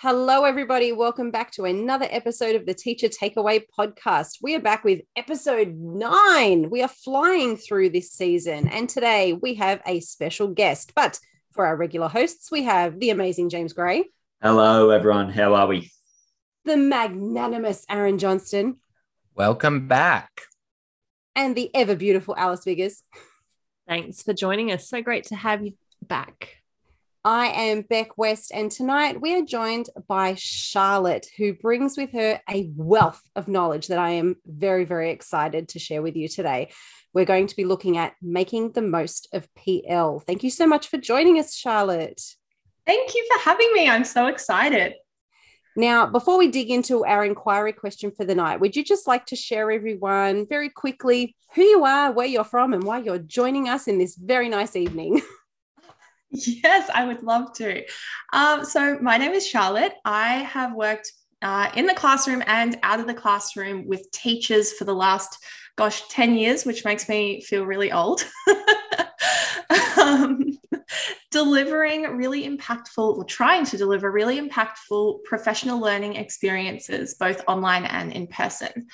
Hello, everybody. Welcome back to another episode of the Teacher Takeaway podcast. We are back with episode nine. We are flying through this season, and today we have a special guest. But for our regular hosts, we have the amazing James Gray. Hello, everyone. How are we? The magnanimous Aaron Johnston. Welcome back. And the ever beautiful Alice Viggers. Thanks for joining us. So great to have you back. I am Beck West, and tonight we are joined by Charlotte, who brings with her a wealth of knowledge that I am very, very excited to share with you today. We're going to be looking at making the most of PL. Thank you so much for joining us, Charlotte. Thank you for having me. I'm so excited. Now, before we dig into our inquiry question for the night, would you just like to share everyone very quickly who you are, where you're from, and why you're joining us in this very nice evening? Yes, I would love to. Um, so, my name is Charlotte. I have worked uh, in the classroom and out of the classroom with teachers for the last, gosh, 10 years, which makes me feel really old. um, delivering really impactful, or trying to deliver really impactful professional learning experiences, both online and in person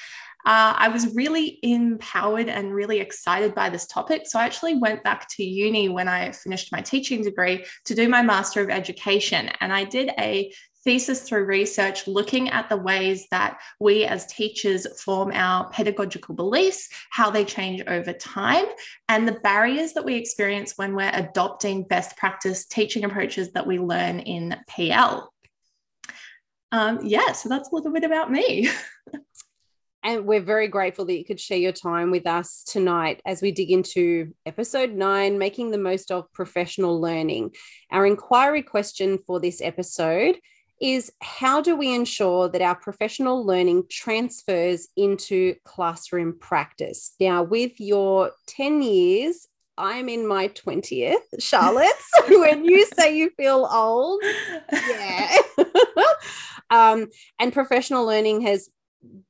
uh, I was really empowered and really excited by this topic. So I actually went back to uni when I finished my teaching degree to do my Master of Education. And I did a thesis through research looking at the ways that we as teachers form our pedagogical beliefs, how they change over time, and the barriers that we experience when we're adopting best practice teaching approaches that we learn in PL. Um, yeah, so that's a little bit about me. And we're very grateful that you could share your time with us tonight as we dig into episode nine, making the most of professional learning. Our inquiry question for this episode is How do we ensure that our professional learning transfers into classroom practice? Now, with your 10 years, I'm in my 20th, Charlotte. So when you say you feel old, yeah. um, and professional learning has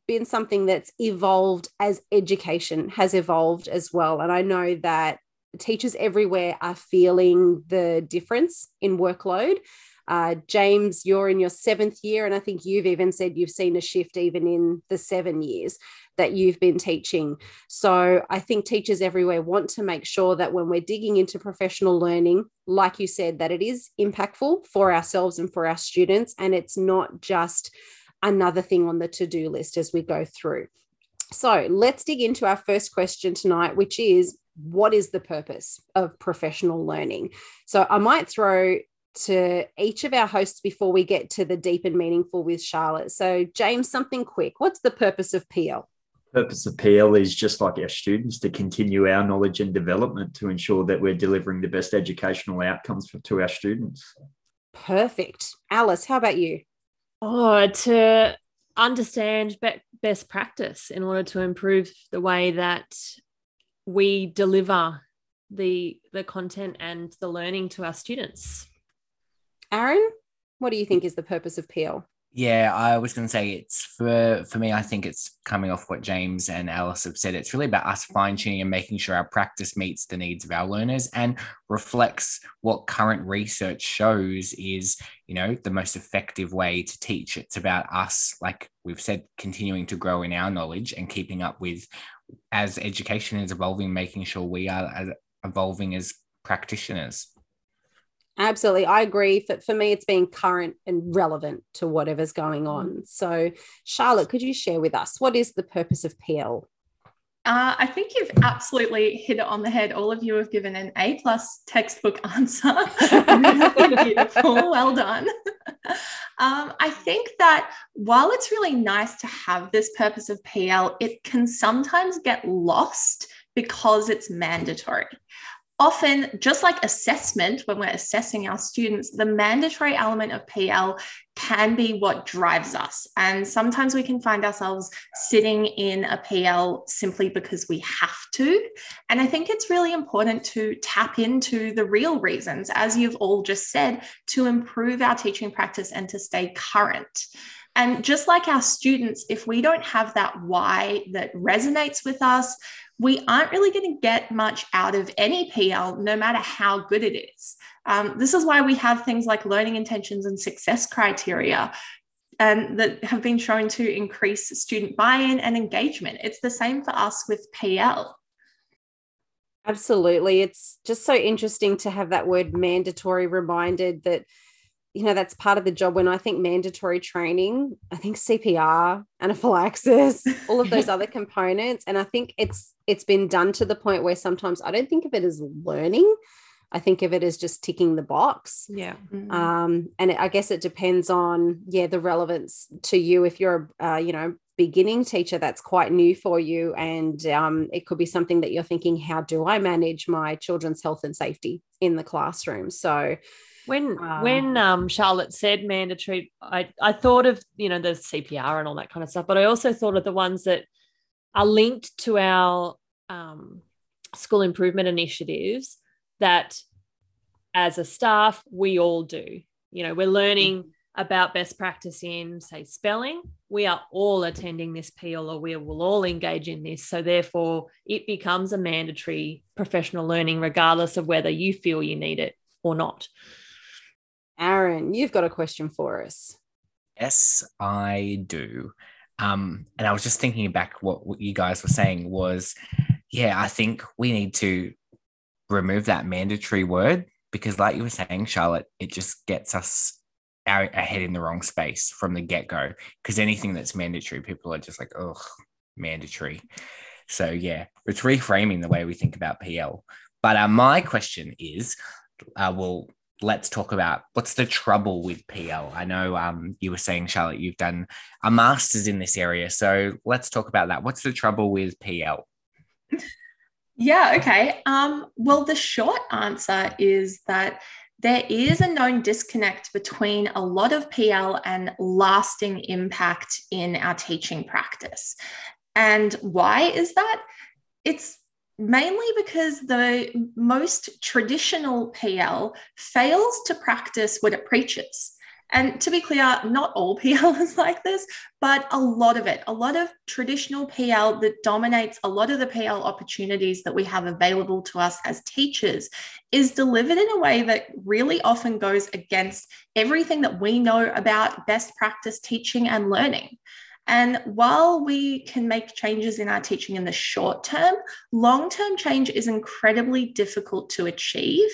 been something that's evolved as education has evolved as well. And I know that teachers everywhere are feeling the difference in workload. Uh, James, you're in your seventh year, and I think you've even said you've seen a shift even in the seven years that you've been teaching. So I think teachers everywhere want to make sure that when we're digging into professional learning, like you said, that it is impactful for ourselves and for our students, and it's not just another thing on the to do list as we go through. So let's dig into our first question tonight, which is what is the purpose of professional learning? So I might throw to each of our hosts before we get to the deep and meaningful with Charlotte. So, James, something quick. What's the purpose of PL? Purpose of PL is just like our students to continue our knowledge and development to ensure that we're delivering the best educational outcomes for, to our students. Perfect. Alice, how about you? Oh, to understand be- best practice in order to improve the way that we deliver the the content and the learning to our students. Aaron, what do you think is the purpose of PL? Yeah, I was going to say it's for for me. I think it's coming off what James and Alice have said. It's really about us fine tuning and making sure our practice meets the needs of our learners and reflects what current research shows is, you know, the most effective way to teach. It's about us, like we've said, continuing to grow in our knowledge and keeping up with as education is evolving, making sure we are evolving as practitioners. Absolutely. I agree. For, for me, it's being current and relevant to whatever's going on. Mm. So, Charlotte, could you share with us what is the purpose of PL? Uh, I think you've absolutely hit it on the head. All of you have given an A plus textbook answer. beautiful. Well done. Um, I think that while it's really nice to have this purpose of PL, it can sometimes get lost because it's mandatory often just like assessment when we're assessing our students the mandatory element of pl can be what drives us. And sometimes we can find ourselves sitting in a pl simply because we have to. And i think it's really important to tap into the real reasons as you've all just said to improve our teaching practice and to stay current. And just like our students, if we don't have that why that resonates with us, we aren't really going to get much out of any PL, no matter how good it is. Um, this is why we have things like learning intentions and success criteria and that have been shown to increase student buy-in and engagement. It's the same for us with PL. Absolutely. It's just so interesting to have that word mandatory reminded that you know that's part of the job when i think mandatory training i think cpr anaphylaxis all of those other components. And i think it's it's been done to the point where sometimes i don't think of it as learning. I think of it as just ticking the box. Yeah. Mm-hmm. um and it, i guess it depends on yeah the relevance to you. If you're a uh, you know beginning teacher that's quite new for you. And um, it could be something that you're thinking how do i manage my children's health and safety in the classroom? So When Um, when um, Charlotte said mandatory, I, I thought of you know the CPR and all that kind of stuff, but I also thought of the ones that are linked to our um, school improvement initiatives that as a staff we all do. You know, we're learning about best practice in say spelling. We are all attending this PL or we will all engage in this. So therefore it becomes a mandatory professional learning regardless of whether you feel you need it or not. Aaron you've got a question for us Yes, I do. Um, and I was just thinking back what, what you guys were saying was, yeah, I think we need to remove that mandatory word because, like you were saying, Charlotte, it just gets us our, ahead in the wrong space from the get go. Because anything that's mandatory, people are just like, oh, mandatory. So yeah, it's reframing the way we think about PL. But uh, my question is, uh, well, let's talk about what's the trouble with PL. I know um, you were saying, Charlotte, you've done a master's in this area. So let's talk about that. What's the trouble with PL? Yeah, okay. Um, well, the short answer is that there is a known disconnect between a lot of PL and lasting impact in our teaching practice. And why is that? It's mainly because the most traditional PL fails to practice what it preaches. And to be clear, not all PL is like this, but a lot of it, a lot of traditional PL that dominates a lot of the PL opportunities that we have available to us as teachers is delivered in a way that really often goes against everything that we know about best practice teaching and learning. And while we can make changes in our teaching in the short term, long term change is incredibly difficult to achieve,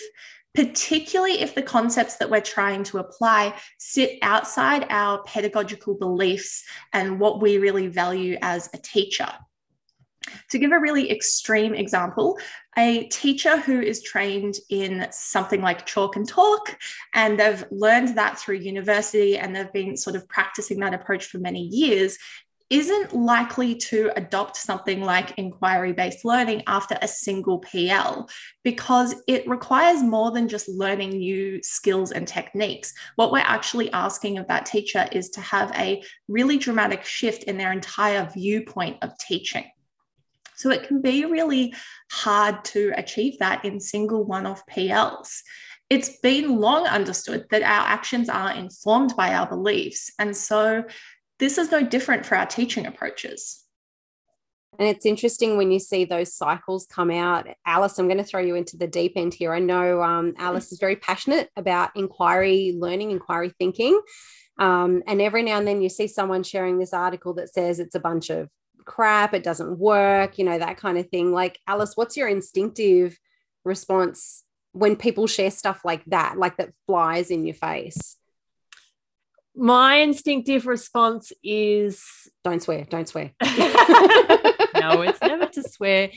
particularly if the concepts that we're trying to apply sit outside our pedagogical beliefs and what we really value as a teacher. To give a really extreme example, a teacher who is trained in something like chalk and talk, and they've learned that through university and they've been sort of practicing that approach for many years, isn't likely to adopt something like inquiry based learning after a single PL because it requires more than just learning new skills and techniques. What we're actually asking of that teacher is to have a really dramatic shift in their entire viewpoint of teaching. So it can be really hard to achieve that in single one off PLs. It's been long understood that our actions are informed by our beliefs. And so this is no different for our teaching approaches. And it's interesting when you see those cycles come out. Alice, I'm going to throw you into the deep end here. I know um, Alice is very passionate about inquiry learning, inquiry thinking. Um, and every now and then you see someone sharing this article that says it's a bunch of crap, it doesn't work, you know, that kind of thing. Like, Alice, what's your instinctive response when people share stuff like that, like that flies in your face? My instinctive response is Don't swear, don't swear. no, it's never to swear.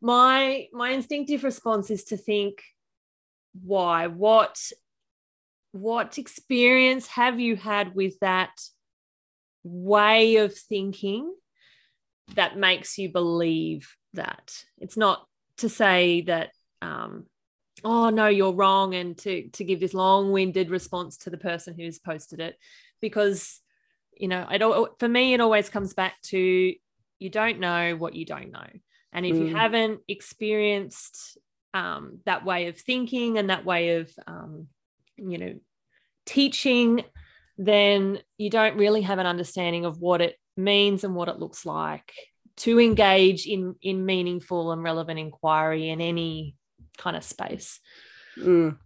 My my instinctive response is to think, why? What what experience have you had with that way of thinking that makes you believe that? It's not to say that um, oh no you're wrong and to to give this long-winded response to the person who's posted it because you know it don't for me it always comes back to you don't know what you don't know and if Mm. you haven't experienced um, that way of thinking and that way of um, you know teaching then you don't really have an understanding of what it means and what it looks like to engage in in meaningful and relevant inquiry in any kind of space. Mm.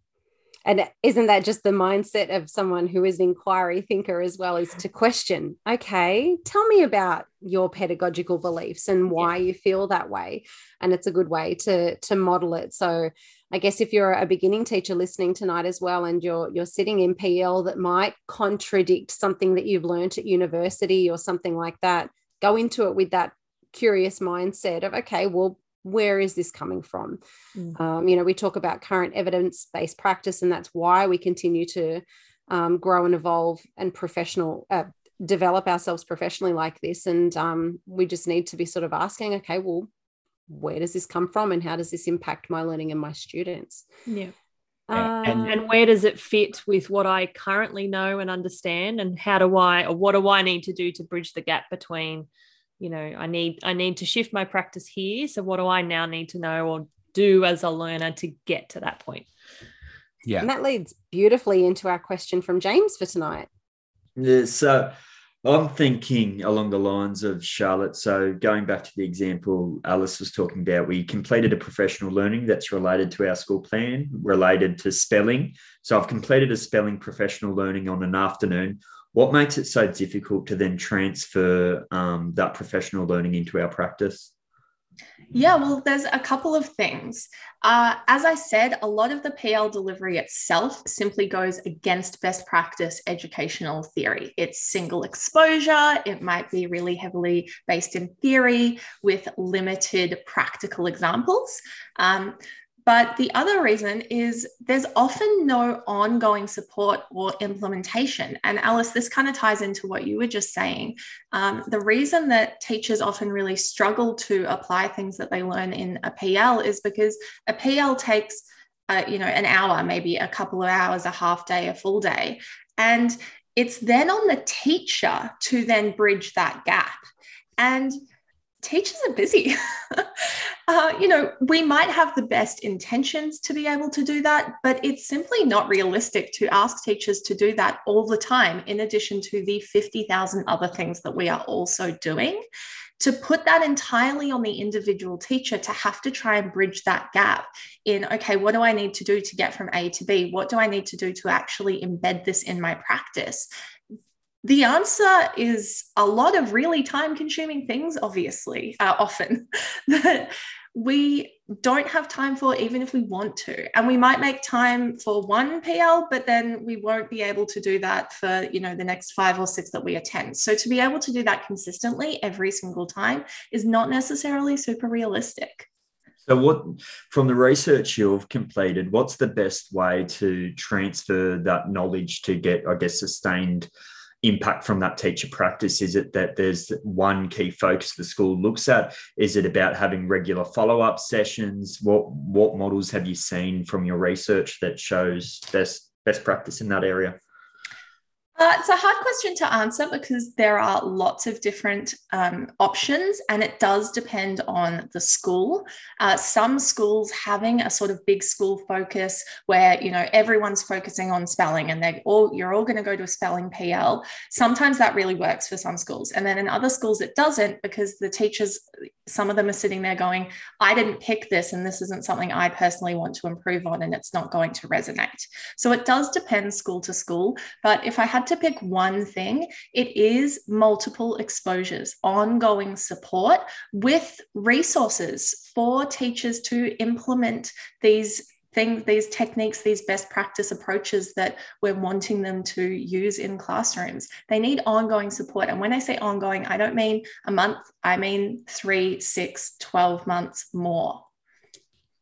And isn't that just the mindset of someone who is an inquiry thinker as well, is to question, okay, tell me about your pedagogical beliefs and why you feel that way. And it's a good way to to model it. So I guess if you're a beginning teacher listening tonight as well, and you're you're sitting in PL that might contradict something that you've learned at university or something like that, go into it with that curious mindset of okay, well, where is this coming from? Mm. Um, you know, we talk about current evidence based practice, and that's why we continue to um, grow and evolve and professional. Uh, develop ourselves professionally like this and um, we just need to be sort of asking okay well where does this come from and how does this impact my learning and my students yeah and, and where does it fit with what I currently know and understand and how do I or what do I need to do to bridge the gap between you know i need i need to shift my practice here. So what do i now need to know or do as a learner to get to that point? Yeah. And that leads beautifully into our question from james for tonight. Yeah so i'm thinking along the lines of charlotte. So going back to the example alice was talking about we completed a professional learning that's related to our school plan related to spelling. So i've completed a spelling professional learning on an afternoon what makes it so difficult to then transfer um, that professional learning into our practice? Yeah, well, there's a couple of things. Uh, as I said, a lot of the PL delivery itself simply goes against best practice educational theory. It's single exposure, it might be really heavily based in theory with limited practical examples. Um, but the other reason is there's often no ongoing support or implementation. And Alice, this kind of ties into what you were just saying. Um, the reason that teachers often really struggle to apply things that they learn in a PL is because a PL takes, uh, you know, an hour, maybe a couple of hours, a half day, a full day. And it's then on the teacher to then bridge that gap. And teachers are busy. uh, you know, we might have the best intentions to be able to do that, but it's simply not realistic to ask teachers to do that all the time, in addition to the 50,000 other things that we are also doing. To put that entirely on the individual teacher to have to try and bridge that gap in, okay, what do I need to do to get from A to B? What do I need to do to actually embed this in my practice? The answer is a lot of really time consuming things, obviously, uh, often that we don't have time for, even if we want to. And we might make time for one PL, but then we won't be able to do that for, you know, the next five or six that we attend. So to be able to do that consistently every single time is not necessarily super realistic. So, what from the research you've completed, what's the best way to transfer that knowledge to get, I guess, sustained impact from that teacher practice? Is it that there's one key focus the school looks at? Is it about having regular follow up sessions? What what models have you seen from your research that shows best best practice in that area? Uh, it's a hard question to answer because there are lots of different um, options and it does depend on the school. Uh, some schools having a sort of big school focus where, you know, everyone's focusing on spelling and they're all, you're all going to go to a spelling PL. Sometimes that really works for some schools. And then in other schools, it doesn't because the teachers, some of them are sitting there going, I didn't pick this and this isn't something I personally want to improve on and it's not going to resonate. So it does depend school to school. But if I had to pick one thing, it is multiple exposures, ongoing support with resources for teachers to implement these things, these techniques, these best practice approaches that we're wanting them to use in classrooms. They need ongoing support. And when I say ongoing, I don't mean a month, I mean three, six, 12 months more.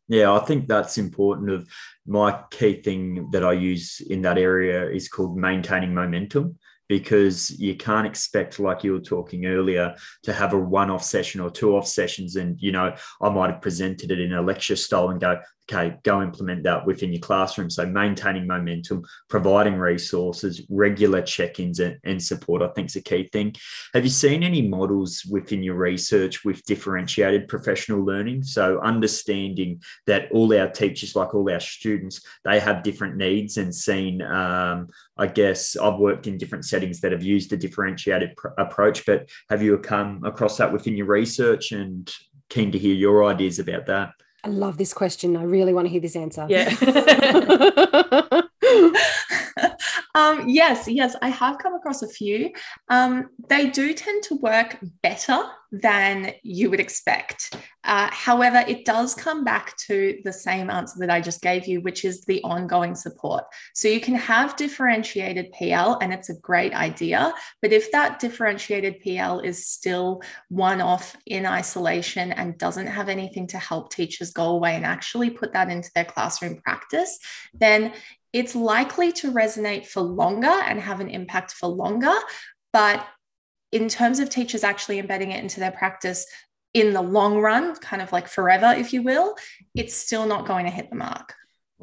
Yeah, I think that's important. Of my key thing that I use in that area is called maintaining momentum because you can't expect, like you were talking earlier, to have a one off session or two off sessions. And, you know, I might have presented it in a lecture style and go, okay, go implement that within your classroom. So maintaining momentum, providing resources, regular check-ins and, and support, I think is a key thing. Have you seen any models within your research with differentiated professional learning? So understanding that all our teachers, like all our students, they have different needs and seen, um, I guess I've worked in different settings that have used a differentiated pr- approach, but have you come across that within your research and keen to hear your ideas about that? I love this question. I really want to hear this answer. Yeah. um, yes, yes, I have come across a few. Um, they do tend to work better than you would expect. Uh, however, it does come back to the same answer that I just gave you, which is the ongoing support. So you can have differentiated PL, and it's a great idea. But if that differentiated PL is still one off in isolation and doesn't have anything to help teachers go away and actually put that into their classroom practice, then it's likely to resonate for longer and have an impact for longer. But in terms of teachers actually embedding it into their practice in the long run, kind of like forever, if you will, it's still not going to hit the mark.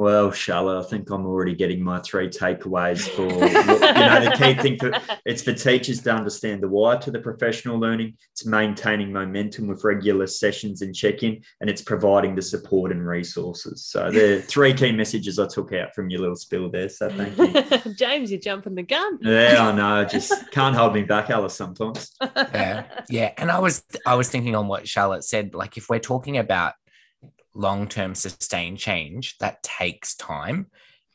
Well, Charlotte, I think I'm already getting my three takeaways for you know the key thing for it's for teachers to understand the why to the professional learning. It's maintaining momentum with regular sessions and check-in, and it's providing the support and resources. So the three key messages I took out from your little spill there. So thank you, James. You're jumping the gun. Yeah, I know. Just can't hold me back, Alice. Sometimes. Yeah, yeah. And I was I was thinking on what Charlotte said. Like if we're talking about long term sustained change, that takes time.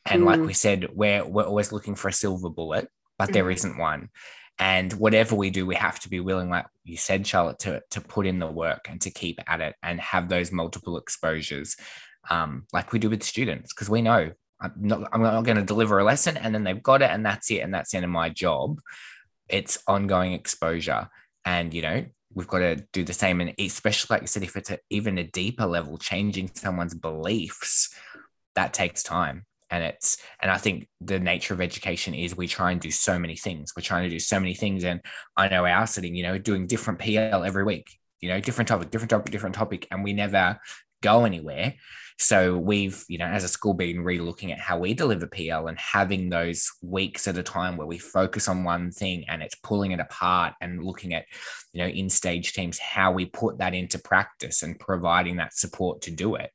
And mm. like we said, we're, we're always looking for a silver bullet, but mm. there isn't one. And whatever we do, we have to be willing, like you said, Charlotte, to, to put in the work and to keep at it and have those multiple exposures, um, like we do with students, because we know I'm not, I'm not going to deliver a lesson and then they've got it and that's it and that's the end of my job. It's ongoing exposure. And, you know, we've got to do the same. And especially, like you said, if it's a, even a deeper level, changing someone's beliefs, that takes time. And it's, and I think the nature of education is we try and do so many things. We're trying to do so many things. And I know our sitting, you know, doing different PL every week, you know, different topic, different topic, different topic, and we never go anywhere. So we've, you know, as a school been re-looking at how we deliver PL and having those weeks at a time where we focus on one thing and it's pulling it apart and looking at, you know, in stage teams, how we put that into practice and providing that support to do it.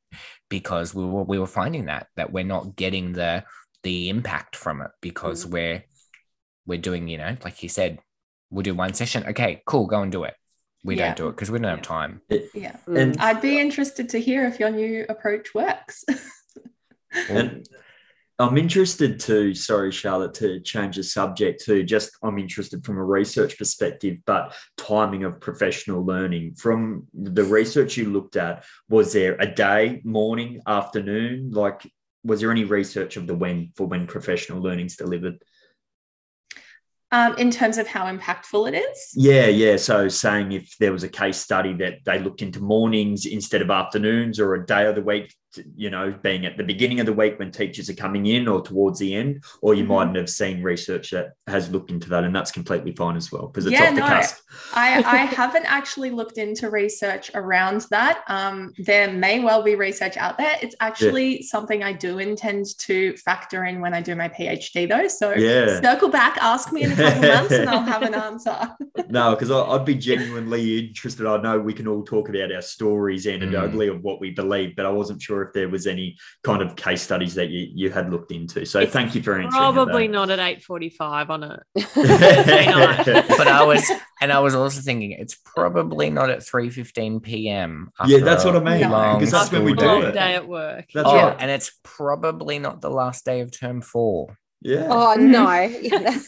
Because we were we were finding that that we're not getting the the impact from it because mm-hmm. we're we're doing, you know, like you said, we'll do one session. Okay, cool, go and do it we yeah. don't do it because we don't have time. Yeah. And mm. I'd be interested to hear if your new approach works. and I'm interested to, sorry, Charlotte, to change the subject to just I'm interested from a research perspective, but timing of professional learning. From the research you looked at, was there a day, morning, afternoon? Like, was there any research of the when for when professional learning's delivered? Um, in terms of how impactful it is? Yeah, yeah. So saying if there was a case study that they looked into mornings instead of afternoons or a day of the week you know, being at the beginning of the week when teachers are coming in or towards the end, or you mm-hmm. mightn't have seen research that has looked into that, and that's completely fine as well because it's yeah, off the no, cusp. I, I haven't actually looked into research around that. Um, there may well be research out there. It's actually yeah. something I do intend to factor in when I do my PhD, though. So yeah. circle back, ask me in a couple months, and I'll have an answer. no, because I'd be genuinely interested. I know we can all talk about our stories anecdotally mm. of what we believe, but I wasn't sure if there was any kind of case studies that you, you had looked into. So it's thank you for answering. Probably not at eight forty five on a but I was, and I was also thinking it's probably not at three fifteen p.m. Yeah, that's what I mean. Because that's when we do it. Day at work. That's oh, right. and it's probably not the last day of term four. Yeah. Oh no,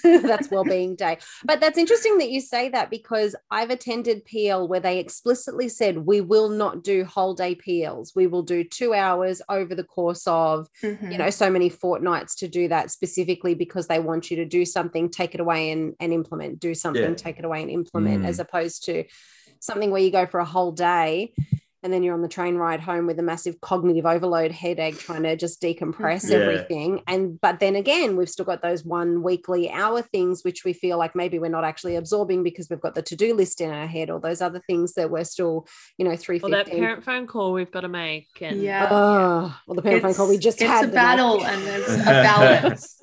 that's well-being day. But that's interesting that you say that because I've attended PL where they explicitly said we will not do whole day PLs. We will do two hours over the course of, mm-hmm. you know, so many fortnights to do that specifically because they want you to do something, take it away and, and implement. Do something, yeah. take it away and implement, mm. as opposed to something where you go for a whole day and then you're on the train ride home with a massive cognitive overload headache trying to just decompress mm-hmm. Yeah. everything and but then again we've still got those one weekly hour things which we feel like maybe we're not actually absorbing because we've got the to-do list in our head or those other things that we're still you know three 315 that parent phone call we've got to make. And Yeah. Oh, well, the parent phone call we just had. it's had. a the night- battle and there's a balance.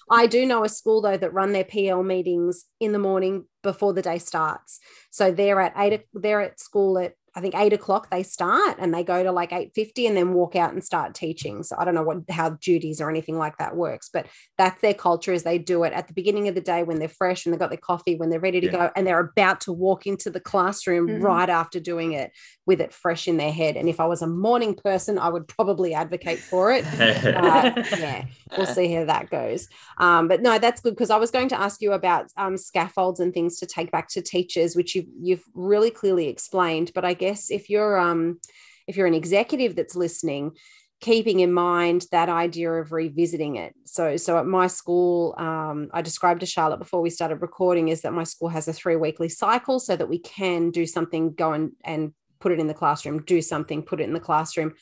I do know a school though that run their PL meetings in the morning before the day starts. So they're at eight. o- They're at school at I think eight o'clock they start, and they go to like eight fifty, and then walk out and start teaching. So I don't know what how duties or anything like that works, but that's their culture. Is they do it at the beginning of the day when they're fresh and they've got their coffee, when they're ready to Yeah. go, and they're about to walk into the classroom Mhm. right after doing it with it fresh in their head. And if I was a morning person, I would probably advocate for it. Uh, yeah, we'll see how that goes. Um, but no, that's good because I was going to ask you about um, scaffolds and things to take back to teachers, which you've you've really clearly explained. But I guess if you're um, if you're an executive that's listening, keeping in mind that idea of revisiting it. So so at my school, um, I described to Charlotte before we started recording is that my school has a three weekly cycle so that we can do something, go and and put it in the classroom, do something, put it in the classroom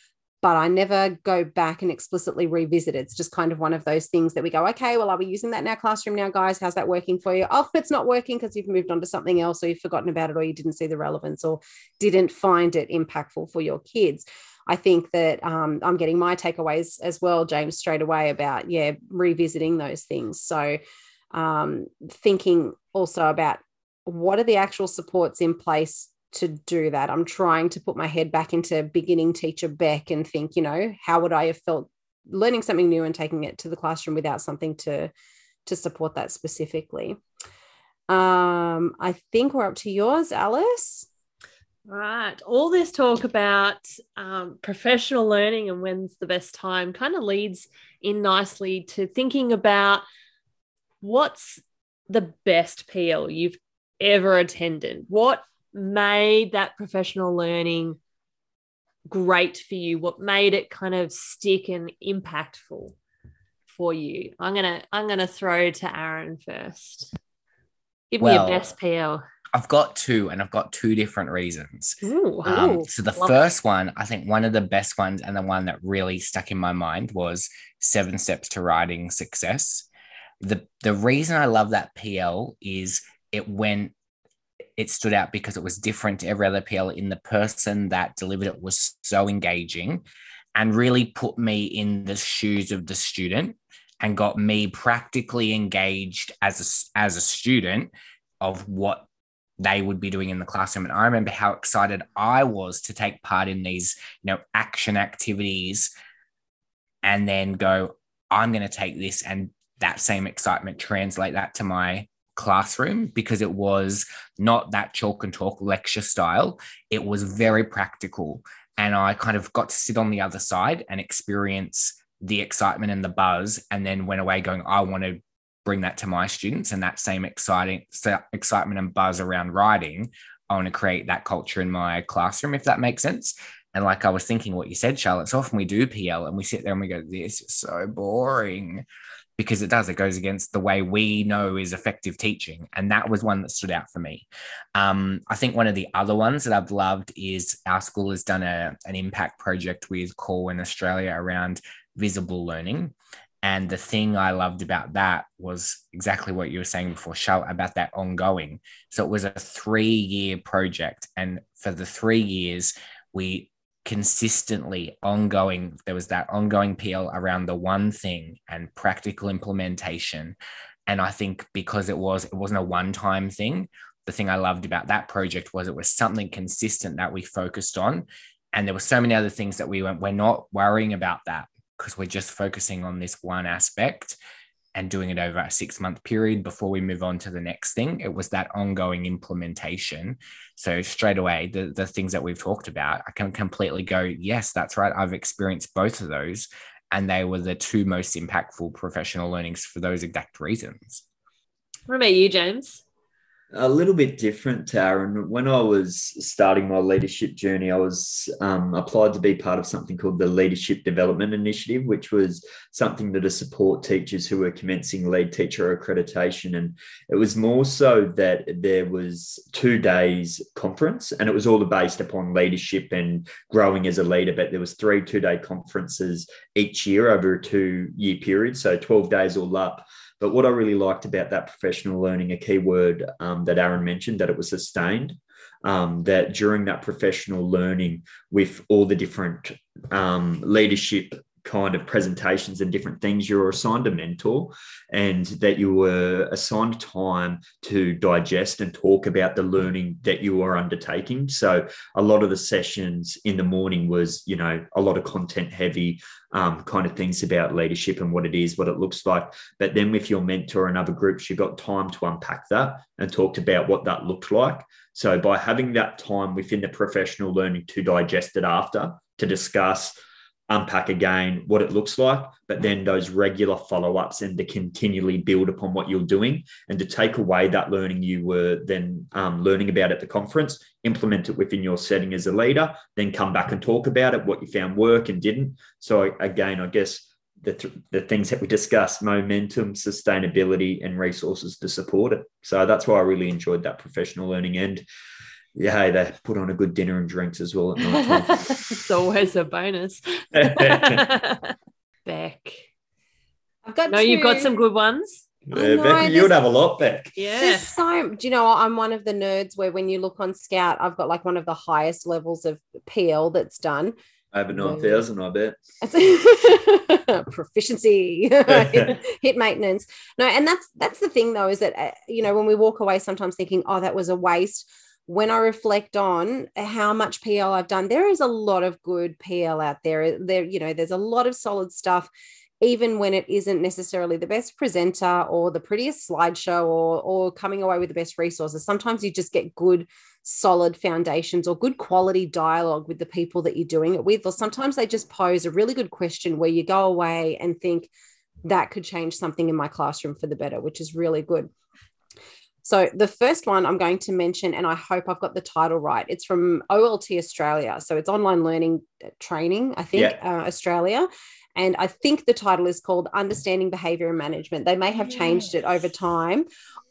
but I never go back and explicitly revisit it. It's just kind of one of those things that we go, okay, well, are we using that in our classroom now, guys? How's that working for you? Oh, it's not working because you've moved on to something else or you've forgotten about it or you didn't see the relevance or didn't find it impactful for your kids. I think that um, I'm getting my takeaways as well, James, straight away about, yeah, revisiting those things. So um, thinking also about what are the actual supports in place to do that. I'm trying to put my head back into beginning teacher Beck and think, you know, how would I have felt learning something new and taking it to the classroom without something to to support that specifically. Um, I think we're up to yours, Alice. Right. All this talk about um, professional learning and when's the best time kind of leads in nicely to thinking about what's the best PL you've ever attended? What made that professional learning great for you? What made it kind of stick and impactful for you? I'm gonna I'm gonna throw to Aaron first. Give Well, me your best PL. I've got two, and I've got two different reasons. Ooh, Um, Ooh, so the love it. first one, I think one of the best ones, and the one that really stuck in my mind was Seven Steps to Writing Success. The the reason I love that PL is it went it stood out because it was different to every other PL in the person that delivered it was so engaging and really put me in the shoes of the student and got me practically engaged as a, as a student of what they would be doing in the classroom. And I remember how excited I was to take part in these, you know, action activities and then go, I'm going to take this and that same excitement, translate that to my classroom because it was not that chalk and talk lecture style. It was very practical. And I kind of got to sit on the other side and experience the excitement and the buzz, and then went away going, I want to bring that to my students and that same exciting excitement and buzz around writing. I want to create that culture in my classroom, if that makes sense. And like I was thinking what you said, Charlotte, so often we do PL and we sit there and we go, this is so boring because it does. It goes against the way we know is effective teaching. And that was one that stood out for me. Um, I think one of the other ones that I've loved is our school has done a, an impact project with Corwin Australia around visible learning. And the thing I loved about that was exactly what you were saying before, Charlotte, about that ongoing. So it was a three year project. And for the three years, we consistently ongoing there was that ongoing PL around the one thing and practical implementation. And i think because it was it wasn't a one time thing the thing i loved about that project was it was something consistent that we focused on. And there were so many other things that we went we're not worrying about that because we're just focusing on this one aspect and doing it over a six month period before we move on to the next thing. It was that ongoing implementation. So straight away, the, the things that we've talked about, I can completely go, yes, that's right. I've experienced both of those. And they were the two most impactful professional learnings for those exact reasons. What about you, James? A little bit different, Taryn. When I was starting my leadership journey, I was um, applied to be part of something called the Leadership Development Initiative, which was something that to support teachers who were commencing lead teacher accreditation. And it was more so that there was two days conference, and it was all based upon leadership and growing as a leader. But there was three two day conferences each year over a two year period, so twelve days all up. But what I really liked about that professional learning, a key word um, that Aaron mentioned, that it was sustained. Um, that during that professional learning with all the different um, leadership kind of presentations and different things, you were assigned a mentor and that you were assigned time to digest and talk about the learning that you were undertaking. So a lot of the sessions in the morning was, you know, a lot of content heavy um, kind of things about leadership and what it is, what it looks like. But then with your mentor and other groups, you got time to unpack that and talked about what that looked like. So by having that time within the professional learning to digest it after, to discuss, unpack again what it looks like, but then those regular follow ups and to continually build upon what you're doing and to take away that learning you were then um, learning about at the conference, implement it within your setting as a leader, then come back and talk about it, what you found work and didn't. So, again, I guess the, th- the things that we discussed momentum, sustainability, and resources to support it. So, that's why I really enjoyed that professional learning end yeah, hey, they put on a good dinner and drinks as well at night time. it's always a bonus. Beck. I've got no, you you've got some good ones. Yeah, Beck, you'd have a lot, Beck. Yeah. So, do you know, I'm one of the nerds where when you look on Scout, I've got like one of the highest levels of PL that's done. Over 9,000, I bet. Proficiency, hit, hit, maintenance. No, and that's that's the thing though, is that, uh, you know, when we walk away sometimes thinking, oh, that was a waste when I reflect on how much PL I've done, there is a lot of good PL out there. There, you know, there's a lot of solid stuff, even when it isn't necessarily the best presenter or the prettiest slideshow or or coming away with the best resources. Sometimes you just get good, solid foundations or good quality dialogue with the people that you're doing it with. Or sometimes they just pose a really good question where you go away and think that could change something in my classroom for the better, which is really good. So the first one I'm going to mention, and I hope I've got the title right. It's from OLT Australia. So it's online learning uh, training, I think, yeah. uh, Australia. And I think the title is called Understanding Behavior and Management. They may have changed it over time.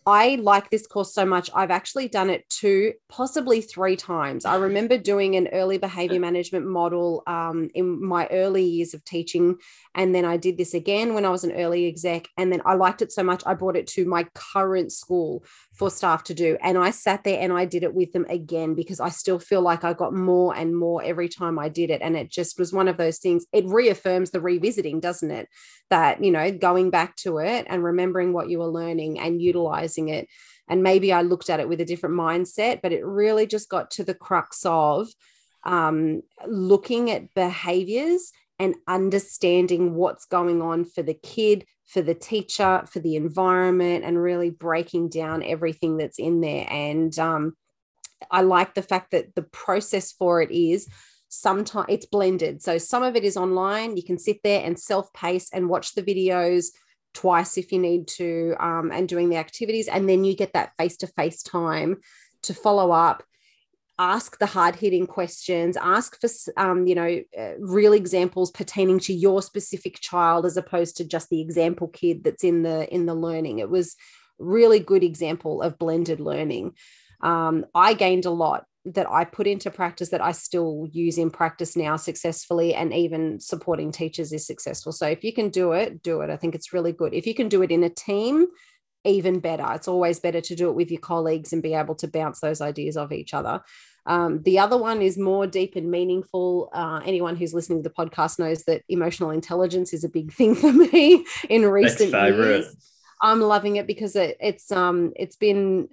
I like this course so much. I've actually done it two, possibly three times. I remember doing an early behavior management model um, in my early years of teaching. And then I did this again when I was an early exec. And then I liked it so much, I brought it to my current school for staff to do. And I sat there and I did it with them again because I still feel like I got more and more every time I did it. And it just was one of those things. It reaffirms the revisiting, doesn't it? That, you know, going back to it and remembering what you were learning and utilizing it. And maybe I looked at it with a different mindset, but it really just got to the crux of um, looking at behaviors and understanding what's going on for the kid, for the teacher, for the environment, and really breaking down everything that's in there. And um, I like the fact that the process for it is sometimes it's blended. So some of it is online. You can sit there and self pace and watch the videos twice if you need to, um, and doing the activities. And then you get that face to face time to follow up ask the hard hitting questions ask for um, you know uh, real examples pertaining to your specific child as opposed to just the example kid that's in the in the learning it was really good example of blended learning um, i gained a lot that i put into practice that i still use in practice now successfully and even supporting teachers is successful so if you can do it do it i think it's really good if you can do it in a team even better. It's always better to do it with your colleagues and be able to bounce those ideas off each other. Um, the other one is more deep and meaningful. Uh, anyone who's listening to the podcast knows that emotional intelligence is a big thing for me in recent years. I'm loving it because it, it's um it's been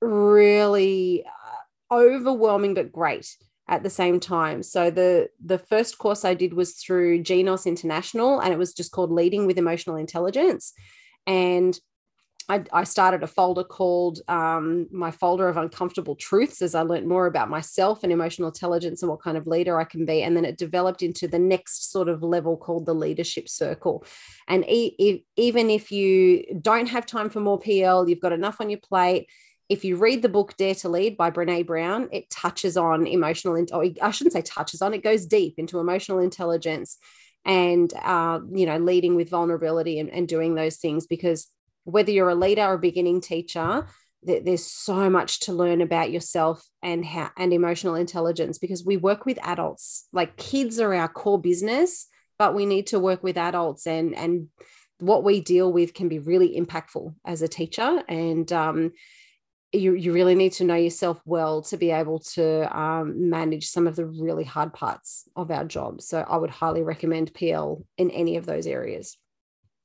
really uh, overwhelming but great at the same time. So the the first course I did was through Genos International and it was just called Leading with Emotional Intelligence and I, I started a folder called um, my folder of uncomfortable truths as I learned more about myself and emotional intelligence and what kind of leader I can be. And then it developed into the next sort of level called the leadership circle. And e- e- even if you don't have time for more PL, you've got enough on your plate, if you read the book Dare to Lead by Brene Brown, it touches on emotional, or I shouldn't say touches on, it goes deep into emotional intelligence and, uh, you know, leading with vulnerability and, and doing those things because whether you're a leader or a beginning teacher, there's so much to learn about yourself and how and emotional intelligence because we work with adults. Like kids are our core business but we need to work with adults and and what we deal with can be really impactful as a teacher. And um, you, you really need to know yourself well to be able to um, manage some of the really hard parts of our job. So i would highly recommend pl in any of those areas.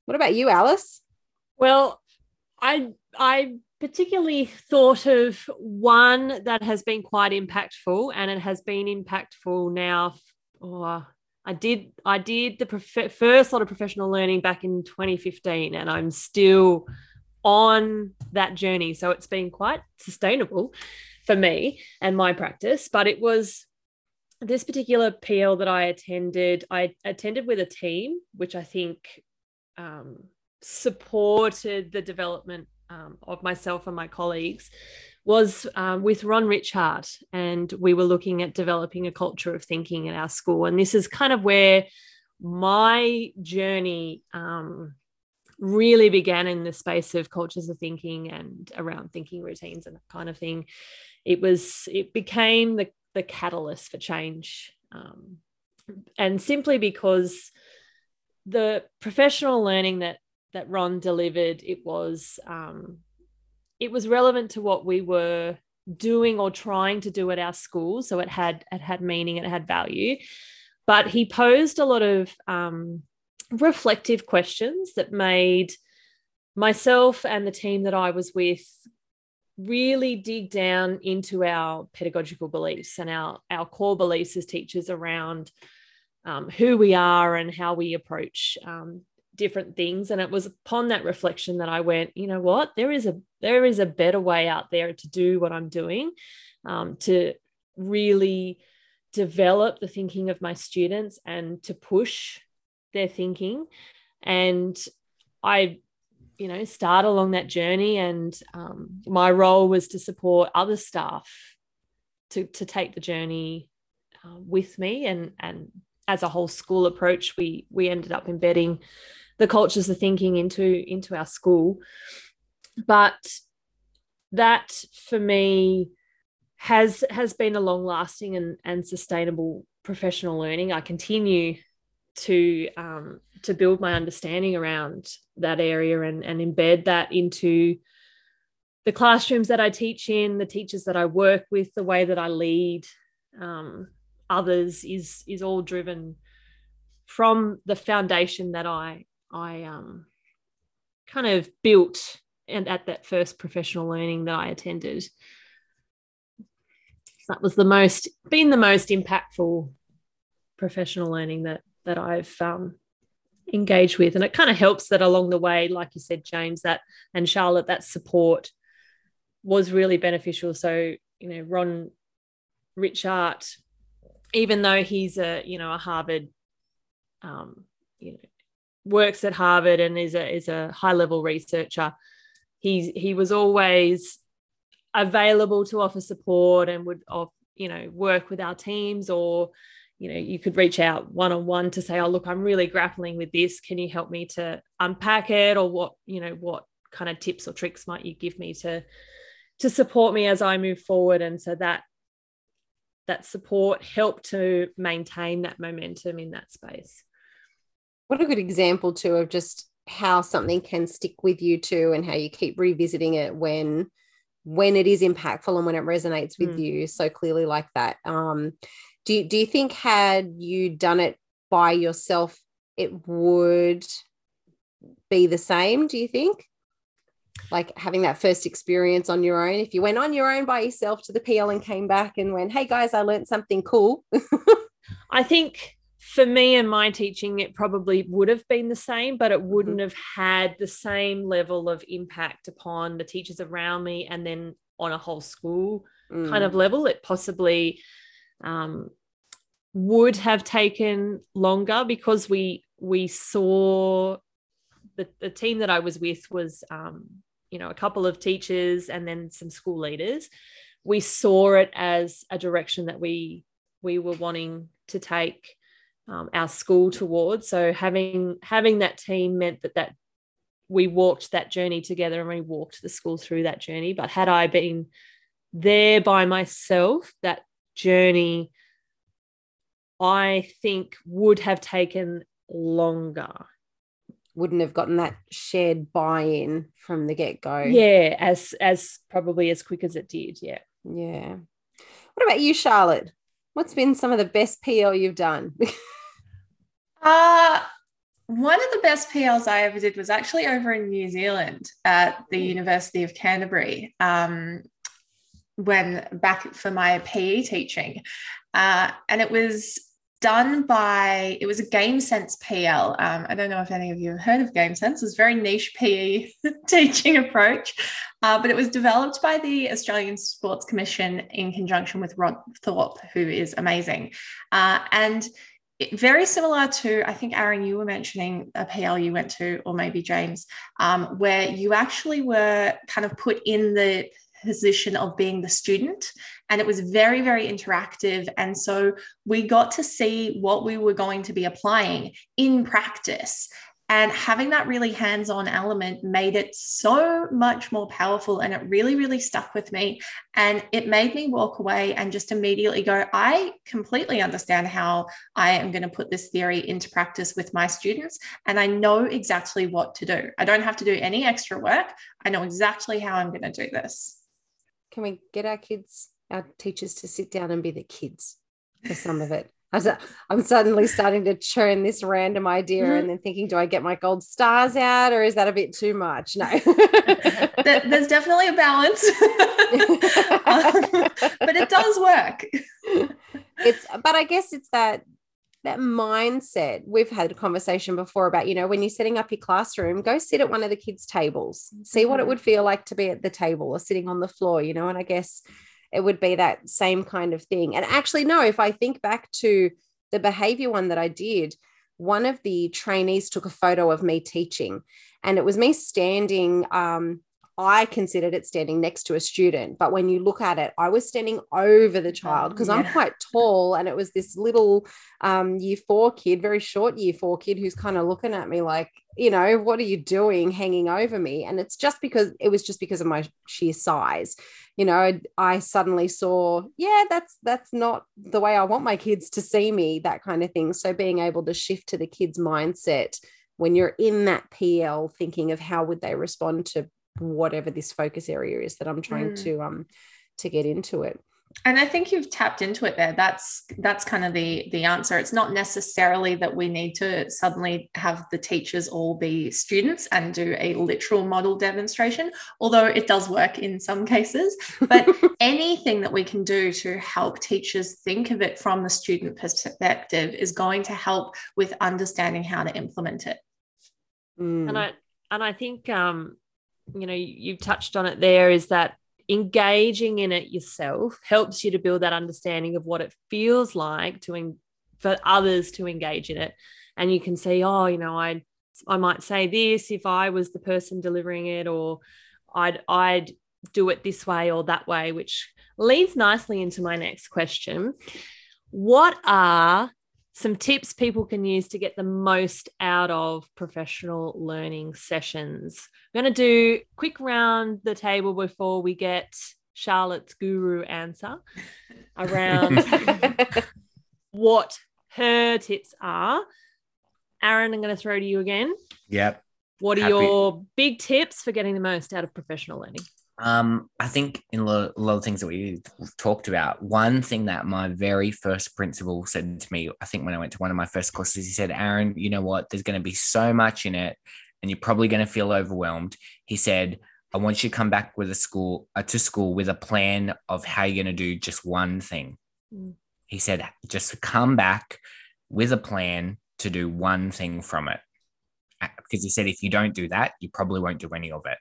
What about you alice? Well i i particularly thought of one that has been quite impactful and it has been impactful now oh, I did I did the prof- first lot of professional learning back in 2015 and I'm still on that journey so it's been quite sustainable for me and my practice but it was this particular PL that I attended I attended with a team which I think um, supported the development um, of myself and my colleagues was um, with Ron Ritchhart, and we were looking at developing a culture of thinking in our school. And this is kind of where my journey um, really began in the space of cultures of thinking and around thinking routines and that kind of thing. It was it became the the catalyst for change, um, and simply because the professional learning that that Ron delivered, it was um, it was relevant to what we were doing or trying to do at our school. So it had it had meaning, it had value. But he posed a lot of um, reflective questions that made myself and the team that I was with really dig down into our pedagogical beliefs and our, our core beliefs as teachers around um, who we are and how we approach um, different things. And it was upon that reflection that i went you know what? There is a there is a better way out there to do what i'm doing um, to really develop the thinking of my students and to push their thinking. And i you know start along that journey. And um, my role was to support other staff to, to take the journey uh, with me. And and as a whole school approach we we ended up embedding the cultures of thinking into into our school. But that for me has has been a long lasting and, and sustainable professional learning. I continue to um, to build my understanding around that area and, and embed that into the classrooms that I teach in, the teachers that I work with, the way that I lead um, others is is all driven from the foundation that I I um, kind of built and at that first professional learning that I attended. That was the most been the most impactful professional learning that that I've um, engaged with, and it kind of helps that along the way, like you said, James, that and Charlotte, that support was really beneficial. So you know, Ron Ritchhart, even though he's a you know a Harvard um, you know works at Harvard and is a is a high level researcher. He he was always available to offer support and would of you know work with our teams or you know you could reach out one on one to say oh look I'm really grappling with this. Can you help me to unpack it? Or what you know what kind of tips or tricks might you give me to to support me as I move forward? And so that that support helped to maintain that momentum in that space. What a good example too of just how something can stick with you too and how you keep revisiting it when when it is impactful and when it resonates with mm. you so clearly like that. Um do you, do you think had you done it by yourself it would be the same do you think like having that first experience on your own if you went on your own by yourself to the pl and came back and went hey guys i learned something cool i think for me and my teaching, it probably would have been the same, but it mm-hmm. wouldn't have had the same level of impact upon the teachers around me and then on a whole school mm. kind of mm. level. It possibly um, would have taken longer because we we saw the, the team that I was with was um, you know a couple of teachers and then some school leaders. We saw it as a direction that we we were wanting to take um, our school towards. So having having that team meant that that we walked that journey together and we walked the school through that journey. But had i been there by myself that journey i think would have taken longer. Wouldn't have gotten that shared buy-in from the get-go. Yeah as as probably as quick as it did yeah. Yeah. What about you charlotte? What's been some of the best pl you've done? Uh one of the best PLs I ever did was actually over in New Zealand at the University of Canterbury. Um, when back for my PE teaching, uh, and it was done by it was a game sense pl um, i don't know if any of you have heard of game sense. It's a very niche pe teaching approach. Uh, but it was developed by the australian sports commission in conjunction with rod thorpe who is amazing. Uh, and it, very similar to i think aaron you were mentioning a pl you went to or maybe james um, where you actually were kind of put in the position of being the student. And it was very, very interactive. And so we got to see what we were going to be applying in practice. And having that really hands on element made it so much more powerful. And it really, really stuck with me. And it made me walk away and just immediately go, I completely understand how I am going to put this theory into practice with my students. And I know exactly what to do. I don't have to do any extra work. I know exactly how I'm going to do this can we get our kids, our teachers to sit down and be the kids for some of it? I'm suddenly starting to churn this random idea mm-hmm. and then thinking, do I get my gold stars out or is that a bit too much? No. There's definitely a balance, but it does work. It's, but I guess it's that that mindset we've had a conversation before about you know when you're setting up your classroom go sit at one of the kids tables see mm-hmm. what it mm-hmm. would feel like to be at the table or sitting on the floor you know and i guess it would be that same kind of thing and actually no if i think back to the behavior one that i did one of the trainees took a photo of me teaching and it was me standing um, I considered it standing next to a student. But when you look at it, I was standing over the child because yeah. I'm quite tall. And it was this little um, year four kid, very short year four kid, who's kind of looking at me like, you know, what are you doing hanging over me? And it's just because it was just because of my sheer size. You know, I, I suddenly saw, yeah, that's that's not the way I want my kids to see me, that kind of thing. So being able to shift to the kids' mindset when you're in that PL thinking of how would they respond to whatever this focus area is that I'm trying mm. to um to get into it. And i think you've tapped into it there. That's that's kind of the the answer. It's not necessarily that we need to suddenly have the teachers all be students and do a literal model demonstration although it does work in some cases. But anything that we can do to help teachers think of it from the student perspective is going to help with understanding how to implement it. Mm. and i and i think um you know you've touched on it there is that engaging in it yourself helps you to build that understanding of what it feels like to en- for others to engage in it. And you can see oh you know i i might say this if i was the person delivering it or i'd i'd do it this way or that way which leads nicely into my next question. What are some tips people can use to get the most out of professional learning sessions. I'm going to do quick round the table before we get Charlotte's guru answer around what her tips are. Aaron, I'm going to throw to you again. Yep. What are Happy. your big tips for getting the most out of professional learning? Um, I think in a lot, a lot, of things that we talked about, one thing that my very first principal said to me, I think when I went to one of my first courses, he said, Aaron, you know what? There's going to be so much in it and you're probably going to feel overwhelmed. He said, I want you to come back with a school uh, to school with a plan of how you're going to do just one thing. Mm. He said, just come back with a plan to do one thing from it because he said if you don't do that, you probably won't do any of it.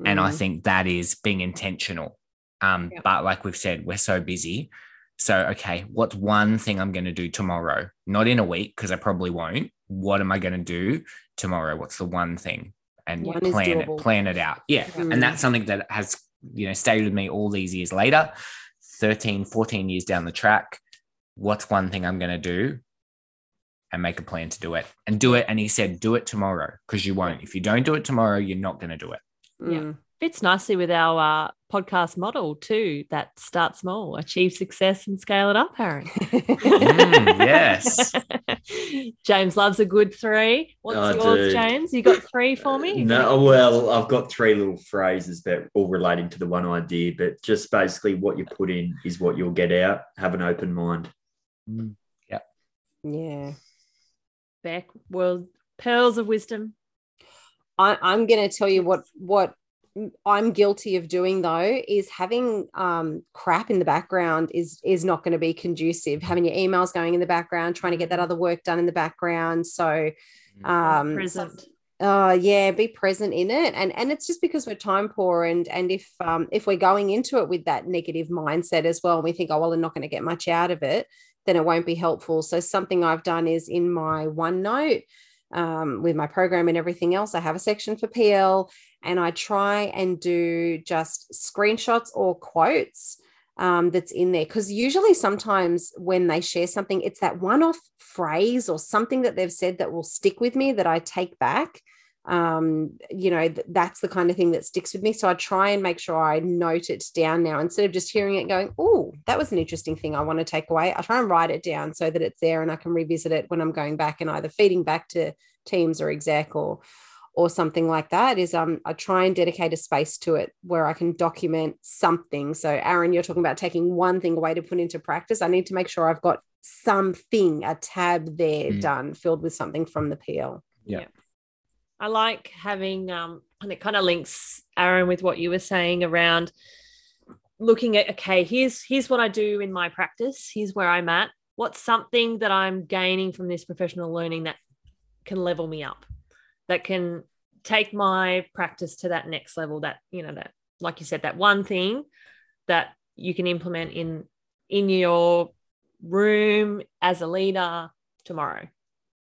Mm-hmm. And I mm-hmm. think that is being intentional. Um, yeah. But like we've said, we're so busy. So, okay, what's one thing I'm going to do tomorrow? Not in a week, because I probably won't. What am I going to do tomorrow? What's the one thing? and One plan it plan it out yeah Mm. and that's something that has you know stayed with me all these years later 13 14 years down the track what's one thing i'm going to do and make a plan to do it and do it and he said do it tomorrow because you won't if you don't do it tomorrow you're not going to do it Mm. Fits nicely with our uh, podcast model too. That start small, achieve success, and scale it up, Aaron. Mm, yes. James loves a good three. What's I yours, do. James? You got three for me? No, well, I've got three little phrases that all relating to the one idea, but just basically what you put in is what you'll get out. Have an open mind. Yeah. Yeah. Beck, world pearls of wisdom. I, I'm going to tell you what what I'm guilty of doing though is having um, crap in the background is is not going to be conducive. Having your emails going in the background, trying to get that other work done in the background. So, um, Present. uh, yeah, be present in it, and and it's just because we're time poor, and and if um, if we're going into it with that negative mindset as well, and we think, oh well, I'm not going to get much out of it, then it won't be helpful. So something I've done is in my OneNote um, with my program and everything else, I have a section for PL and I try and do just screenshots or quotes um, that's in there. Because usually, sometimes when they share something, it's that one off phrase or something that they've said that will stick with me that I take back. Um, you know, th- that's the kind of thing that sticks with me. So I try and make sure I note it down now instead of just hearing it going, oh, that was an interesting thing I want to take away. I try and write it down so that it's there and I can revisit it when I'm going back and either feeding back to teams or exec or or something like that is um I try and dedicate a space to it where I can document something. So Aaron, you're talking about taking one thing away to put into practice. I need to make sure I've got something, a tab there Mm. done, filled with something from the PL. I like having um and it kind of links Aaron with what you were saying around looking at okay, here's here's what I do in my practice, here's where I'm at. What's something that I'm gaining from this professional learning that can level me up, that can take my practice to that next level, that you know, that like you said, that one thing that you can implement in in your room as a leader tomorrow.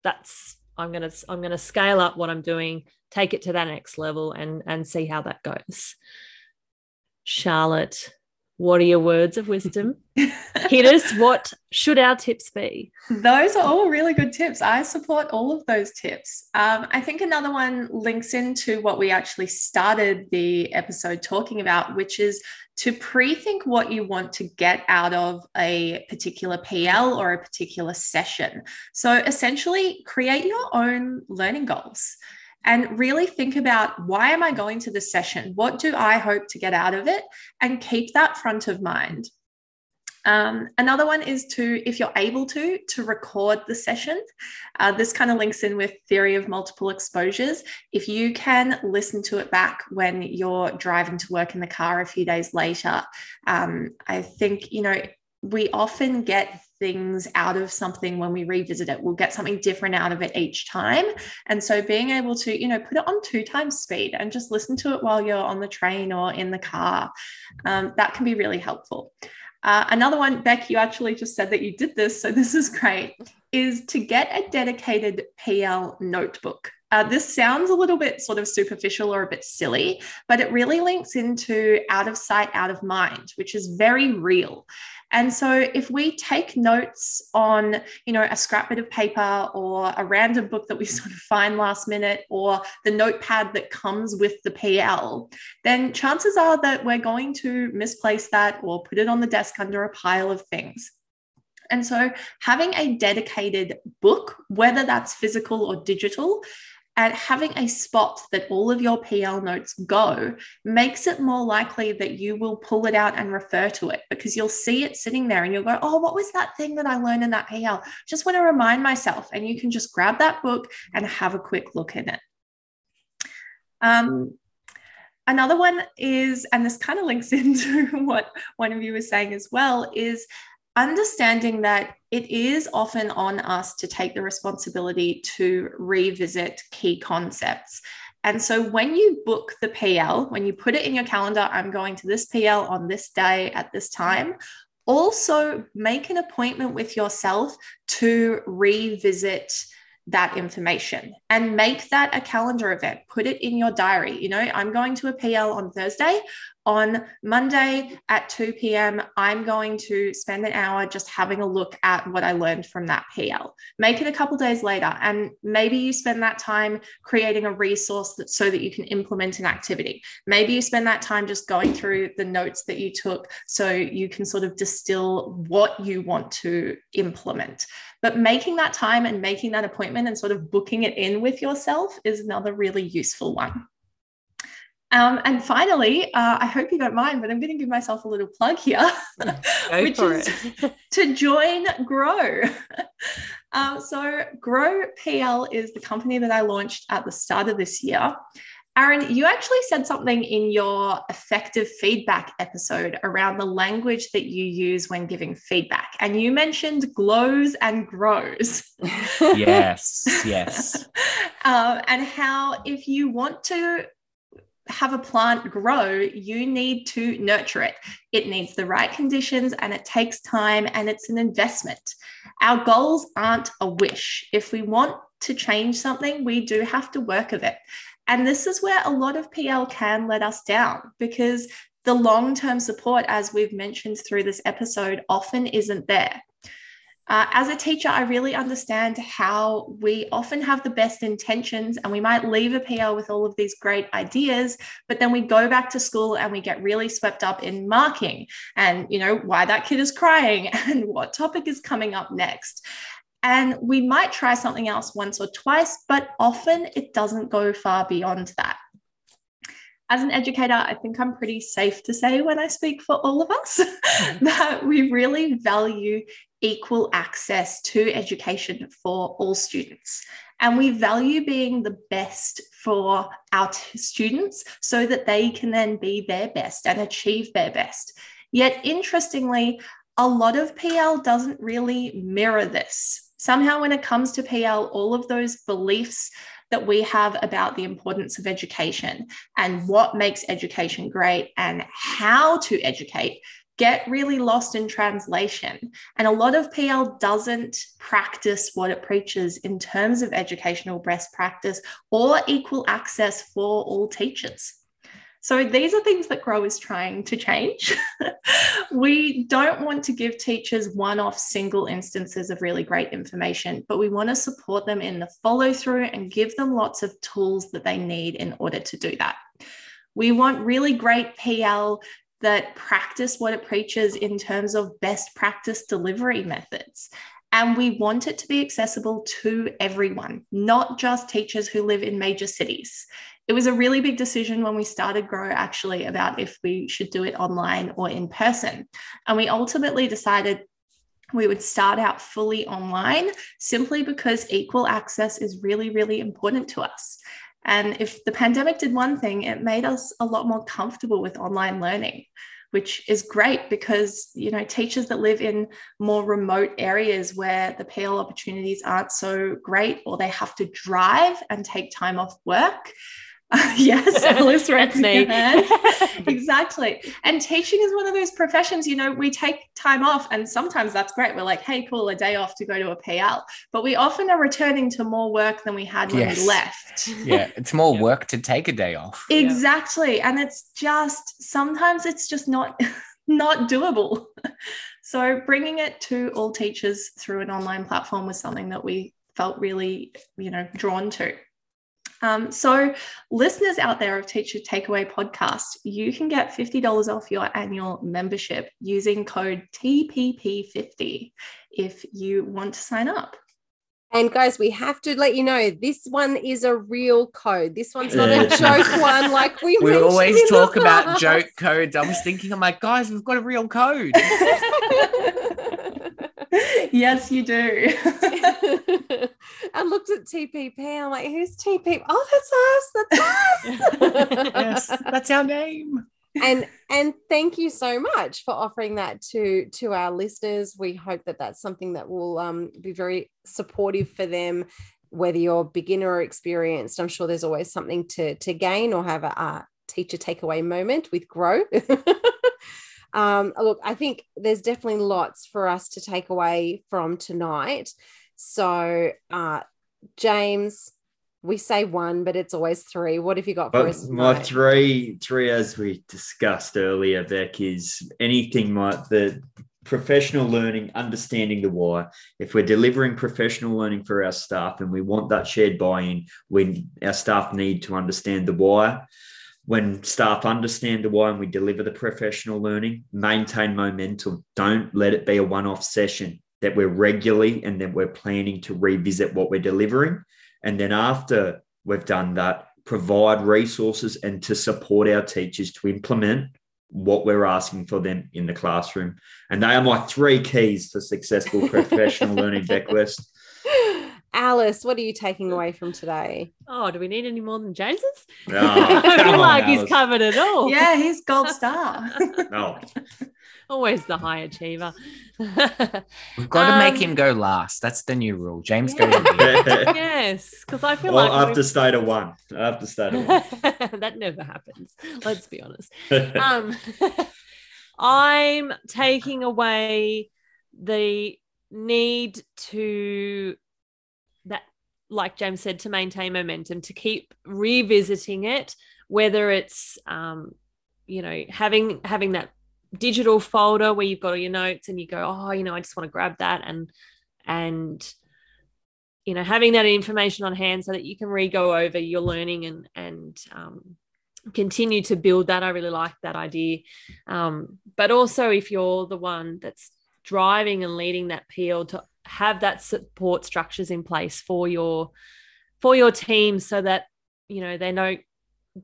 That's I'm gonna I'm gonna scale up what I'm doing, take it to that next level, and and see how that goes. Charlotte, what are your words of wisdom? Hit us. What should our tips be? Those are all really good tips. I support all of those tips. Um, I think another one links into what we actually started the episode talking about, which is to pre think what you want to get out of a particular PL or a particular session. So essentially, create your own learning goals and really think about why am I going to this session? What do I hope to get out of it? And keep that front of mind. Um, another one is to, if you're able to, to record the session. Uh, this kind of links in with theory of multiple exposures. If you can listen to it back when you're driving to work in the car a few days later, um, I think, you know, we often get things out of something when we revisit it. We'll get something different out of it each time. And so being able to, you know, put it on two times speed and just listen to it while you're on the train or in the car, um, that can be really helpful. Uh, another one, Beck, you actually just said that you did this, so this is great, is to get a dedicated PL notebook. Uh, this sounds a little bit sort of superficial or a bit silly, but it really links into out of sight, out of mind, which is very real. And so if we take notes on, you know, a scrap bit of paper or a random book that we sort of find last minute or the notepad that comes with the PL, then chances are that we're going to misplace that or put it on the desk under a pile of things. And so having a dedicated book, whether that's physical or digital, and having a spot that all of your PL notes go makes it more likely that you will pull it out and refer to it because you'll see it sitting there and you'll go, Oh, what was that thing that I learned in that PL? Just want to remind myself. And you can just grab that book and have a quick look in it. Um, another one is, and this kind of links into what one of you was saying as well, is understanding that it is often on us to take the responsibility to revisit key concepts. And so when you book the PL, when you put it in your calendar, I'm going to this PL on this day at this time, also make an appointment with yourself to revisit that information and make that a calendar event. Put it in your diary. You know, I'm going to a PL on Thursday. On Monday at 2 p.m., I'm going to spend an hour just having a look at what I learned from that PL. Make it a couple days later, and maybe you spend that time creating a resource that, so that you can implement an activity. Maybe you spend that time just going through the notes that you took so you can sort of distill what you want to implement. But making that time and making that appointment and sort of booking it in with yourself is another really useful one. Um, and finally, uh, I hope you don't mind, but I'm going to give myself a little plug here, which is to join Grow. Um, so, Grow PL is the company that I launched at the start of this year. Aaron, you actually said something in your effective feedback episode around the language that you use when giving feedback. And you mentioned glows and grows. yes, yes. um, and how if you want to have a plant grow, you need to nurture it. It needs the right conditions and it takes time and it's an investment. Our goals aren't a wish. If we want to change something, we do have to work of it. And this is where a lot of PL can let us down because the long term support, as we've mentioned through this episode, often isn't there. Uh, as a teacher, I really understand how we often have the best intentions and we might leave a PL with all of these great ideas, but then we go back to school and we get really swept up in marking and, you know, why that kid is crying and what topic is coming up next. And we might try something else once or twice, but often it doesn't go far beyond that as an educator, I think I'm pretty safe to say when I speak for all of us that we really value equal access to education for all students. And we value being the best for our t- students so that they can then be their best and achieve their best. Yet, interestingly, a lot of PL doesn't really mirror this. Somehow, when it comes to PL, all of those beliefs that we have about the importance of education and what makes education great and how to educate get really lost in translation. And a lot of PL doesn't practice what it preaches in terms of educational best practice or equal access for all teachers. So these are things that Grow is trying to change. we don't want to give teachers one off single instances of really great information, but we want to support them in the follow through and give them lots of tools that they need in order to do that. We want really great PL that practice what it preaches in terms of best practice delivery methods. And we want it to be accessible to everyone, not just teachers who live in major cities. It was a really big decision when we started Grow actually about if we should do it online or in person. And we ultimately decided we would start out fully online simply because equal access is really, really important to us. And if the pandemic did one thing, it made us a lot more comfortable with online learning, which is great because, you know, teachers that live in more remote areas where the PL opportunities aren't so great or they have to drive and take time off work, yes, Alice That's me. exactly. And teaching is one of those professions, you know, we take time off and sometimes that's great. We're like, hey, cool, a day off to go to a PL. But we often are returning to more work than we had when yes. we left. Yeah, it's more yeah. work to take a day off. Exactly. Yeah. And it's just sometimes it's just not not doable. So bringing it to all teachers through an online platform was something that we felt really, you know, drawn to. Um, so, listeners out there of Teacher Takeaway Podcast, you can get $50 off your annual membership using code TPP50 if you want to sign up. And guys, we have to let you know this one is a real code. This one's not a joke one. Like we we always talk about joke codes. I was thinking, I'm like, guys, we've got a real code. yes, you do. I looked at TPP. I'm like, who's TPP? Oh, that's us. That's us. yes, that's our name. and and thank you so much for offering that to to our listeners. We hope that that's something that will um, be very supportive for them whether you're beginner or experienced i'm sure there's always something to to gain or have a, a teacher takeaway moment with grow um, look, I think there's definitely lots for us to take away from tonight. So, uh, James, we say one, but it's always three. What have you got for But us? my three, three, as we discussed earlier, Beck, is anything like the professional learning, understanding the why. If we're delivering professional learning for our staff and we want that shared buy-in, when our staff need to understand the why. When staff understand the why and we deliver the professional learning, maintain momentum. Don't let it be a one-off session that we're regularly and then we're planning to revisit what we're delivering. And then after we've done that, provide resources and to support our teachers to implement what we're asking for them in the classroom. And they are my three keys for successful professional learning, Beck West. Alice, what are you taking away from today? Oh, do we need any more than James's? Oh, I feel on, like he's covered it all. Yeah, he's gold star. Oh, Always the high achiever. We've got to make Um, him go last. That's the new rule. James Yeah. goes at the end. yes, because I feel well, like I have we've- to stay to one. I have to stay to one. that never happens. Let's be honest. Um, I'm taking away the need to that, like James said, to maintain momentum, to keep revisiting it, whether it's um, you know having having that digital folder where you've got all your notes and you go, oh, you know, I just want to grab that and and you know having that information on hand so that you can re-go over your learning and and um, continue to build that. I really like that idea. Um, but also if you're the one that's driving and leading that pl to have that support structures in place for your for your team so that you know they don't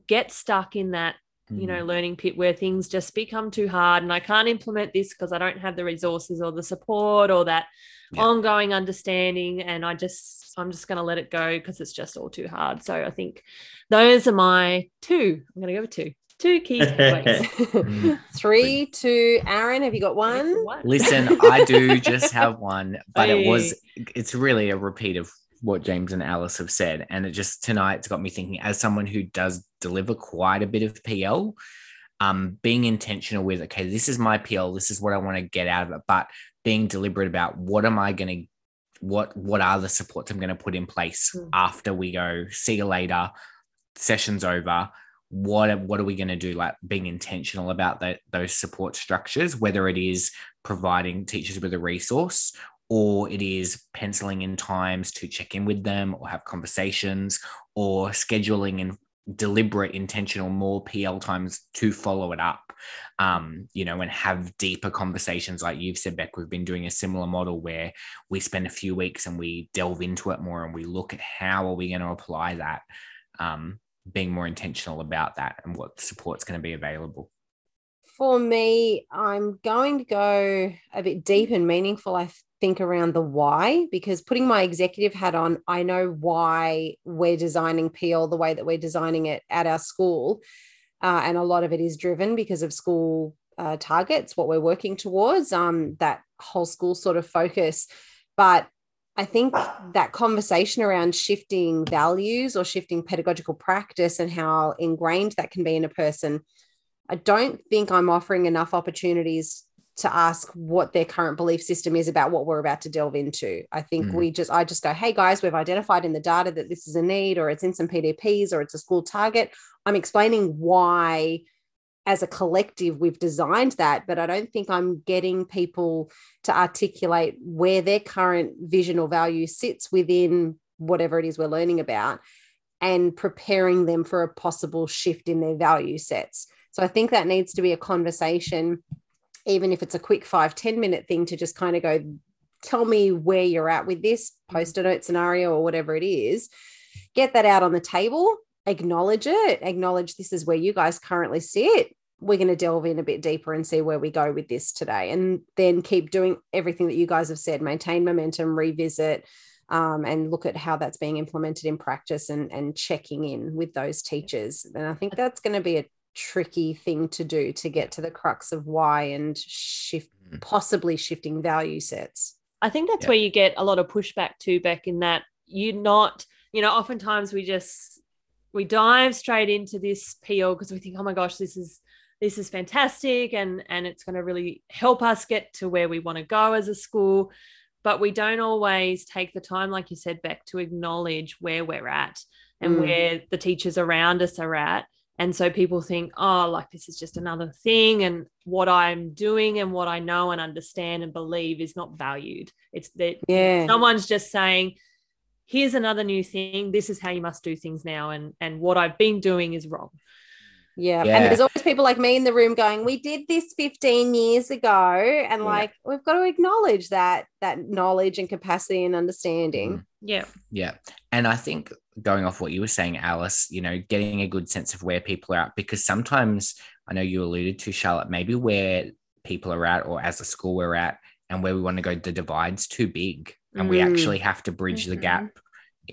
get stuck in that you know mm-hmm. learning pit where things just become too hard and i can't implement this because i don't have the resources or the support or that Yeah. ongoing understanding and i just i'm just going to let it go because it's just all too hard. So i think those are my two. I'm going to go with two two key takeaways Three, two, Aaron, have you got one? Listen, I do just have one, but it was it's really a repeat of what James and Alice have said. And it just tonight's got me thinking as someone who does deliver quite a bit of PL, um, being intentional with, okay, this is my PL, this is what I want to get out of it, but being deliberate about what am I going to what what are the supports I'm going to put in place Mm. after we go, see you later, session's over. What what are we going to do? Like being intentional about that those support structures, whether it is providing teachers with a resource or it is penciling in times to check in with them or have conversations or scheduling and deliberate intentional more pl times to follow it up um you know and have deeper conversations like you've said beck we've been doing a similar model where we spend a few weeks and we delve into it more and we look at how are we going to apply that um being more intentional about that and what support's going to be available For me, I'm going to go a bit deep and meaningful, I think, around the why, because putting my executive hat on, I know why we're designing PL the way that we're designing it at our school. Uh, and a lot of it is driven because of school uh, targets, what we're working towards, um, that whole school sort of focus. But I think that conversation around shifting values or shifting pedagogical practice and how ingrained that can be in a person I don't think I'm offering enough opportunities to ask what their current belief system is about what we're about to delve into. I think Mm. we just, I just go, hey guys, we've identified in the data that this is a need, or it's in some PDPs, or it's a school target. I'm explaining why, as a collective, we've designed that, but I don't think I'm getting people to articulate where their current vision or value sits within whatever it is we're learning about and preparing them for a possible shift in their value sets. So I think that needs to be a conversation, even if it's a quick five ten minute thing to just kind of go, tell me where you're at with this mm-hmm. Post-it note scenario or whatever it is. Get that out on the table, acknowledge it, acknowledge this is where you guys currently sit. We're going to delve in a bit deeper and see where we go with this today. And then keep doing everything that you guys have said maintain momentum, revisit, um, and look at how that's being implemented in practice and, and checking in with those teachers. And I think that's going to be a tricky thing to do to get to the crux of why and shift Mm. possibly shifting value sets. I think that's Yeah. where you get a lot of pushback too, Beck, in that you're not, you know, oftentimes we just we dive straight into this PL because we think, oh my gosh, this is this is fantastic and and it's going to really help us get to where we want to go as a school. but we don't always take the time, like you said, Beck, to acknowledge where we're at and Mm. where the teachers around us are at. And so people think, oh, like this is just another thing. And what I'm doing and what I know and understand and believe is not valued. It's that Yeah. someone's just saying, here's another new thing. This is how you must do things now. And, and what I've been doing is wrong. Yeah. Yeah. And there's always people like me in the room going, We did this 15 years ago. And Yeah. like we've got to acknowledge that that knowledge and capacity and understanding. Yeah. Yeah. And I think going off what you were saying, Alice, you know, getting a good sense of where people are at, because sometimes I know you alluded to, Charlotte, maybe where people are at or as a school we're at and where we want to go, the divide's too big. And we Mm. actually have to bridge the Mhm. gap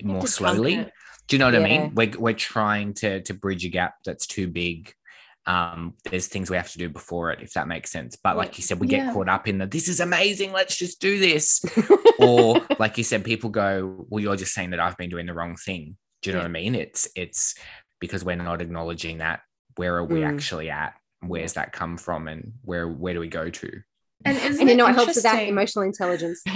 more slowly. It. Do you know what I mean? We're, we're trying to to bridge a gap that's too big. Um, there's things we have to do before it, if that makes sense. But like you said, we Yeah. get caught up in the this is amazing, let's just do this. or like you said, people go, Well, you're just saying that I've been doing the wrong thing. Do you know Yeah. what I mean? It's it's because we're not acknowledging that where are we Mm. actually at? Where's that come from and where where do we go to? And and you it know what helps with that? Emotional intelligence.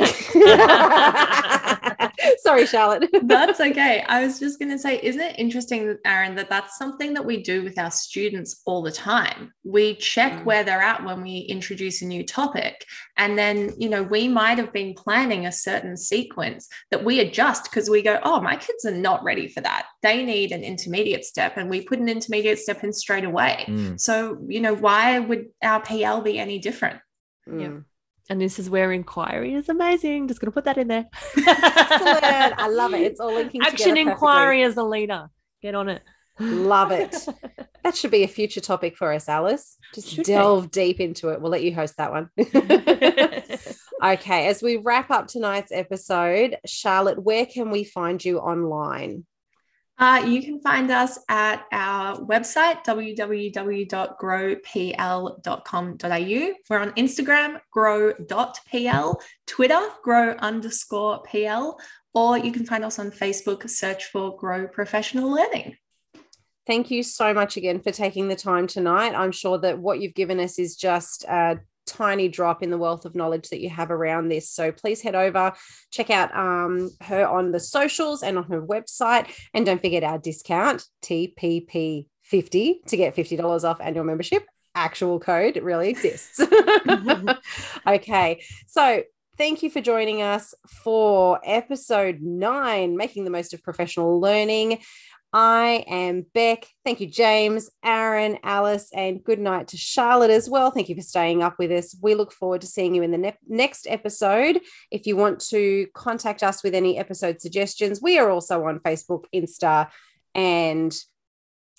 Sorry, Charlotte. That's okay. I was just going to say, isn't it interesting, Aaron, that that's something that we do with our students all the time? We check Mm. where they're at when we introduce a new topic. And then, you know, we might have been planning a certain sequence that we adjust because we go, oh, my kids are not ready for that. They need an intermediate step. And we put an intermediate step in straight away. Mm. So, you know, why would our PL be any different? Mm. And this is where inquiry is amazing. Just going to put that in there. Excellent. I love it. It's all linking Action inquiry as a leader. Get on it. Love it. That should be a future topic for us, Alice. Just Should be. delve deep into it. We'll let you host that one. okay, as we wrap up tonight's episode, Charlotte, where can we find you online? Uh, you can find us at our website, www.growpl.com.au. We're on Instagram, grow.pl, Twitter, grow underscore PL, or you can find us on Facebook, search for Grow Professional Learning. Thank you so much again for taking the time tonight. I'm sure that what you've given us is just a tiny drop in the wealth of knowledge that you have around this. So please head over, check out um, her on the socials and on her website. And don't forget our discount, TPP50, to get $50 off annual membership. Actual code it really exists. okay. So thank you for joining us for episode nine, making the most of professional learning. I am Beck. Thank you, James, Aaron, Alice, and good night to Charlotte as well. Thank you for staying up with us. We look forward to seeing you in the ne- next episode. If you want to contact us with any episode suggestions, we are also on Facebook, Insta, and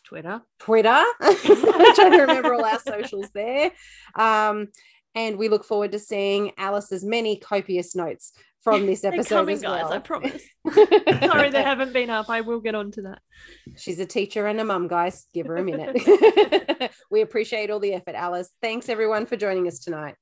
Twitter. Twitter. I'm trying to remember all our socials there. Um, and we look forward to seeing Alice's many copious notes from this episode coming, as guys. well. I promise. Sorry, they haven't been up. I will get on to that. She's a teacher and a mum, guys. Give her a minute. we appreciate all the effort, Alice. Thanks everyone for joining us tonight.